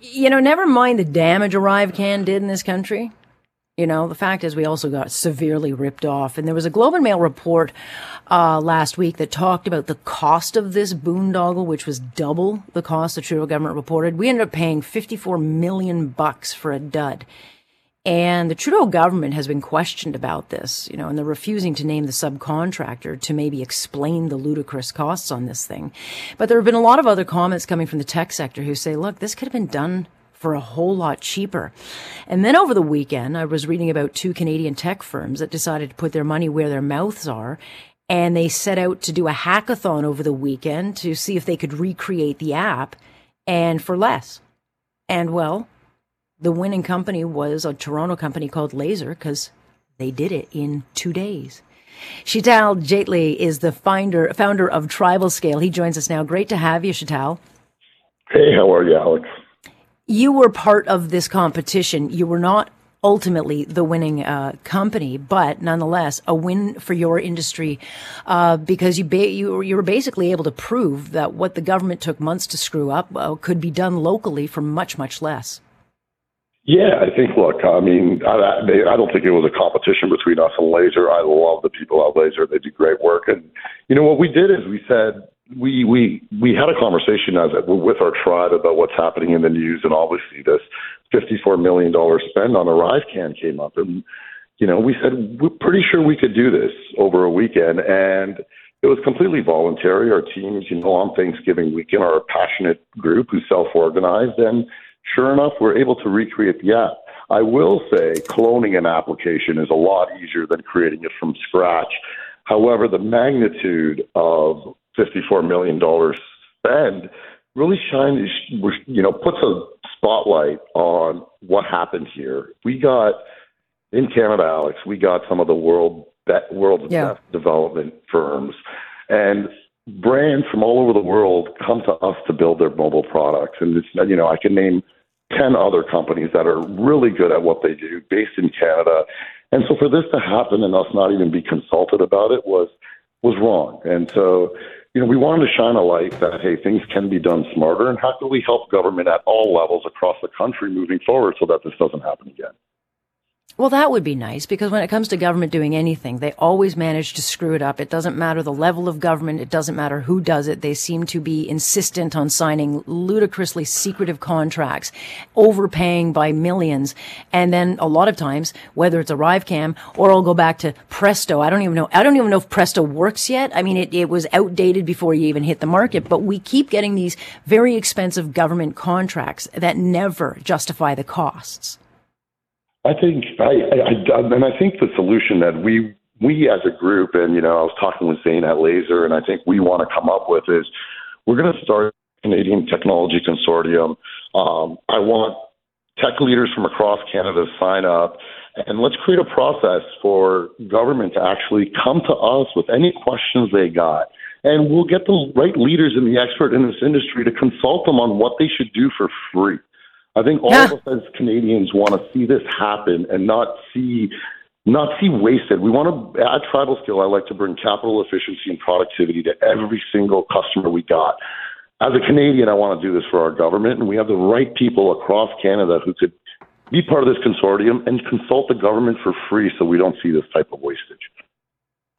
You know, never mind the damage ArriveCan did in this country. You know, the fact is we also got severely ripped off. And there was a Globe and Mail report uh, last week that talked about the cost of this boondoggle, which was double the cost the Trudeau government reported. We ended up paying 54 million bucks for a dud. And the Trudeau government has been questioned about this, you know, and they're refusing to name the subcontractor to maybe explain the ludicrous costs on this thing. But there have been a lot of other comments coming from the tech sector who say, look, this could have been done for a whole lot cheaper. And then over the weekend, I was reading about two Canadian tech firms that decided to put their money where their mouths are. And they set out to do a hackathon over the weekend to see if they could recreate the app and for less. And well, the winning company was a Toronto company called Lazer because they did it in two days. Sheetal Jaitly is the founder, founder of Tribal Scale. He joins us now. Great to have you, Sheetal. Hey, how are you, Alex? you were part of this competition. You were not ultimately the winning uh, company, but nonetheless a win for your industry uh, because you, ba- you you were basically able to prove that what the government took months to screw up uh, could be done locally for much much less. Yeah, I think. Look, I mean, I, I don't think it was a competition between us and Lazer. I love the people at Lazer; they do great work. And you know what we did is we said we we we had a conversation as with our tribe about what's happening in the news, and obviously this fifty-four million dollar spend on ArriveCan came up, and you know we said we're pretty sure we could do this over a weekend, and it was completely voluntary. Our teams, you know, on Thanksgiving weekend, are a passionate group who self-organized, and sure enough, we're able to recreate the app. I will say, cloning an application is a lot easier than creating it from scratch. However, the magnitude of $54 million spend really shines, you know, puts a spotlight on what happened here. We got in Canada, Alex, we got some of the world world's yeah. best development firms and brands from all over the world come to us to build their mobile products. And it's, you know, I can name 10 other companies that are really good at what they do based in Canada. And so for this to happen and us not even be consulted about it was, was wrong. And so you know, we wanted to shine a light that, hey, things can be done smarter, and how can we help government at all levels across the country moving forward so that this doesn't happen again? Well, that would be nice because when it comes to government doing anything, they always manage to screw it up. It doesn't matter the level of government. It doesn't matter who does it. They seem to be insistent on signing ludicrously secretive contracts, overpaying by millions. And then a lot of times, whether it's ArriveCan or I'll go back to Presto. I don't even know. I don't even know if Presto works yet. I mean, it, it was outdated before you even hit the market, but we keep getting these very expensive government contracts that never justify the costs. I think I, I, and I think the solution that we we as a group, and you know, I was talking with Zain at Lazer, and I think we want to come up with is we're going to start Canadian Technology Consortium. Um, I want tech leaders from across Canada to sign up, and let's create a process for government to actually come to us with any questions they got. And we'll get the right leaders and the expert in this industry to consult them on what they should do for free. I think all yeah. of us as Canadians want to see this happen and not see not see wasted. We want to at Tribal Scale. I like to bring capital efficiency and productivity to every single customer we got. As a Canadian, I want to do this for our government, and we have the right people across Canada who could be part of this consortium and consult the government for free, so we don't see this type of wastage.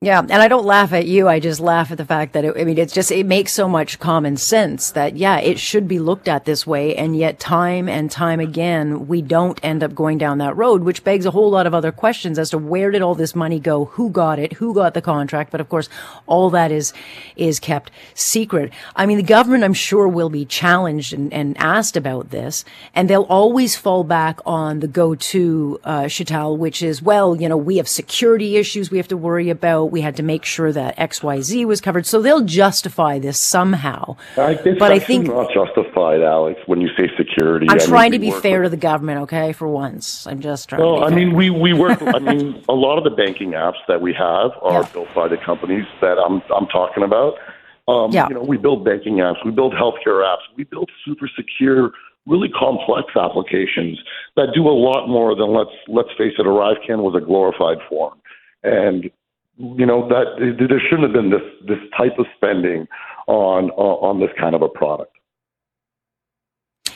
Yeah, and I don't laugh at you. I just laugh at the fact that it, I mean, it's just it makes so much common sense that yeah, it should be looked at this way, and yet time and time again we don't end up going down that road, which begs a whole lot of other questions as to where did all this money go, who got it, who got the contract, but of course all that is is kept secret. I mean, the government, I'm sure, will be challenged and, and asked about this, and they'll always fall back on the go-to uh, which is well, you know, we have security issues we have to worry about we had to make sure that XYZ was covered. So they'll justify this somehow. I, but I think It's not justified, Alex, when you say security. I'm I trying mean, to be fair with, to the government, okay, for once. I'm just trying no, I mean, we, we work, I mean, a lot of the banking apps that we have are yeah. built by the companies that I'm, I'm talking about. Um, yeah. You know, we build banking apps, we build healthcare apps, we build super secure really complex applications that do a lot more than let's let's face it, ArriveCan was a glorified form. And you know that there shouldn't have been this this type of spending on on this kind of a product.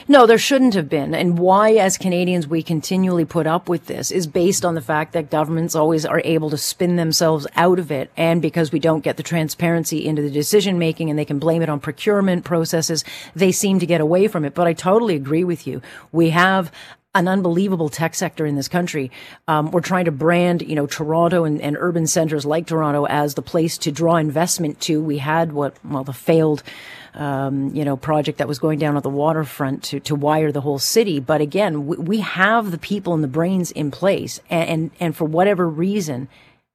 No, there shouldn't have been. And why, as Canadians, we continually put up with this is based on the fact that governments always are able to spin themselves out of it. And because we don't get the transparency into the decision making and they can blame it on procurement processes, they seem to get away from it. But I totally agree with you. We have an unbelievable tech sector in this country. Um, we're trying to brand, you know, Toronto and, and, urban centers like Toronto as the place to draw investment to. We had what, well, the failed um, you know, project that was going down at the waterfront to, to wire the whole city. But again, we, we have the people and the brains in place. And, and, and for whatever reason,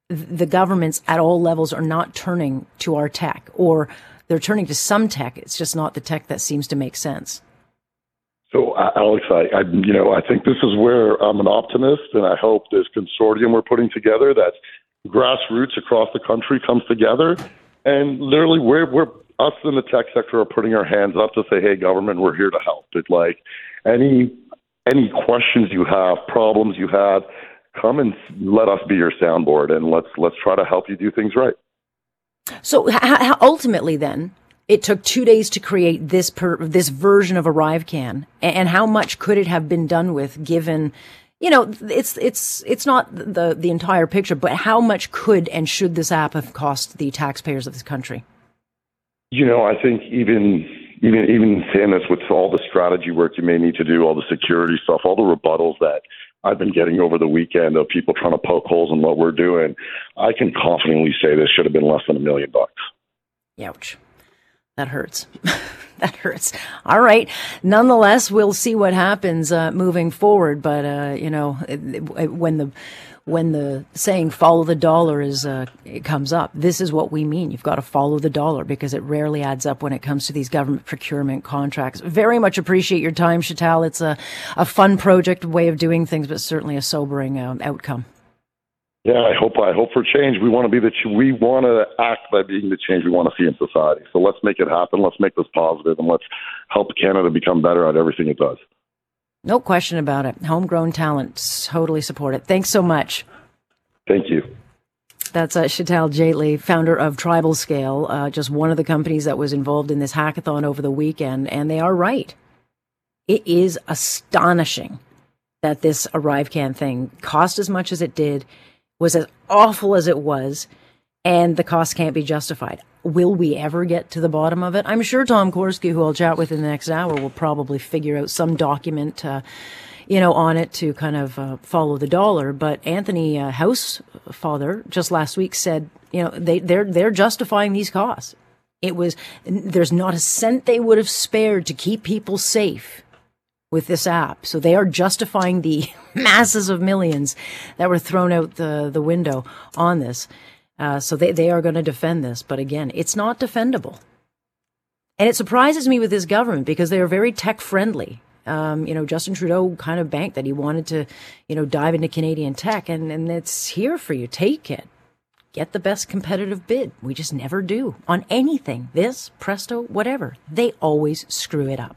the governments at all levels are not turning to our tech or they're turning to some tech. It's just not the tech that seems to make sense. So, Alex, I, I, you know, I think this is where I'm an optimist, and I hope this consortium we're putting together, that grassroots across the country comes together, and literally we're we're us in the tech sector are putting our hands up to say, "Hey, government, we're here to help." It like any any questions you have, problems you have, come and let us be your soundboard, and let's let's try to help you do things right. So ultimately, then, it took two days to create this per, this version of ArriveCan, and how much could it have been done with, given? You know, it's it's it's not the the entire picture, but how much could and should this app have cost the taxpayers of this country? You know, I think even even even saying this with all the strategy work you may need to do, all the security stuff, all the rebuttals that I've been getting over the weekend of people trying to poke holes in what we're doing, I can confidently say this should have been less than a million bucks. Ouch. That hurts. that hurts. All right. Nonetheless, we'll see what happens uh, moving forward. But uh, you know, it, it, when the when the saying "follow the dollar" is uh, it comes up, this is what we mean. You've got to follow the dollar because it rarely adds up when it comes to these government procurement contracts. Very much appreciate your time, Sheetal. It's a a fun project, way of doing things, but certainly a sobering um, outcome. Yeah, I hope I hope for change. We want to be the we want to act by being the change we want to see in society. So let's make it happen. Let's make this positive, and let's help Canada become better at everything it does. No question about it. Homegrown talent. Totally support it. Thanks so much. Thank you. That's uh, Sheetal Jaitly, founder of Tribal Scale, uh, just one of the companies that was involved in this hackathon over the weekend. And they are right. It is astonishing that this ArriveCan thing cost as much as it did, was as awful as it was, and the cost can't be justified. Will we ever get to the bottom of it? I'm sure Tom Korski, who I'll chat with in the next hour, will probably figure out some document, uh, you know, on it to kind of uh, follow the dollar. But Anthony uh, Housefather just last week said, you know, they they're they're justifying these costs. It was there's not a cent they would have spared to keep people safe with this app. So they are justifying the masses of millions that were thrown out the, the window on this. Uh, so they, they are going to defend this. But again, it's not defendable. And it surprises me with this government because they are very tech friendly. Um, you know, Justin Trudeau kind of banked that he wanted to, you know, dive into Canadian tech and, and it's here for you. Take it. Get the best competitive bid. We just never do on anything. This, presto, whatever. They always screw it up.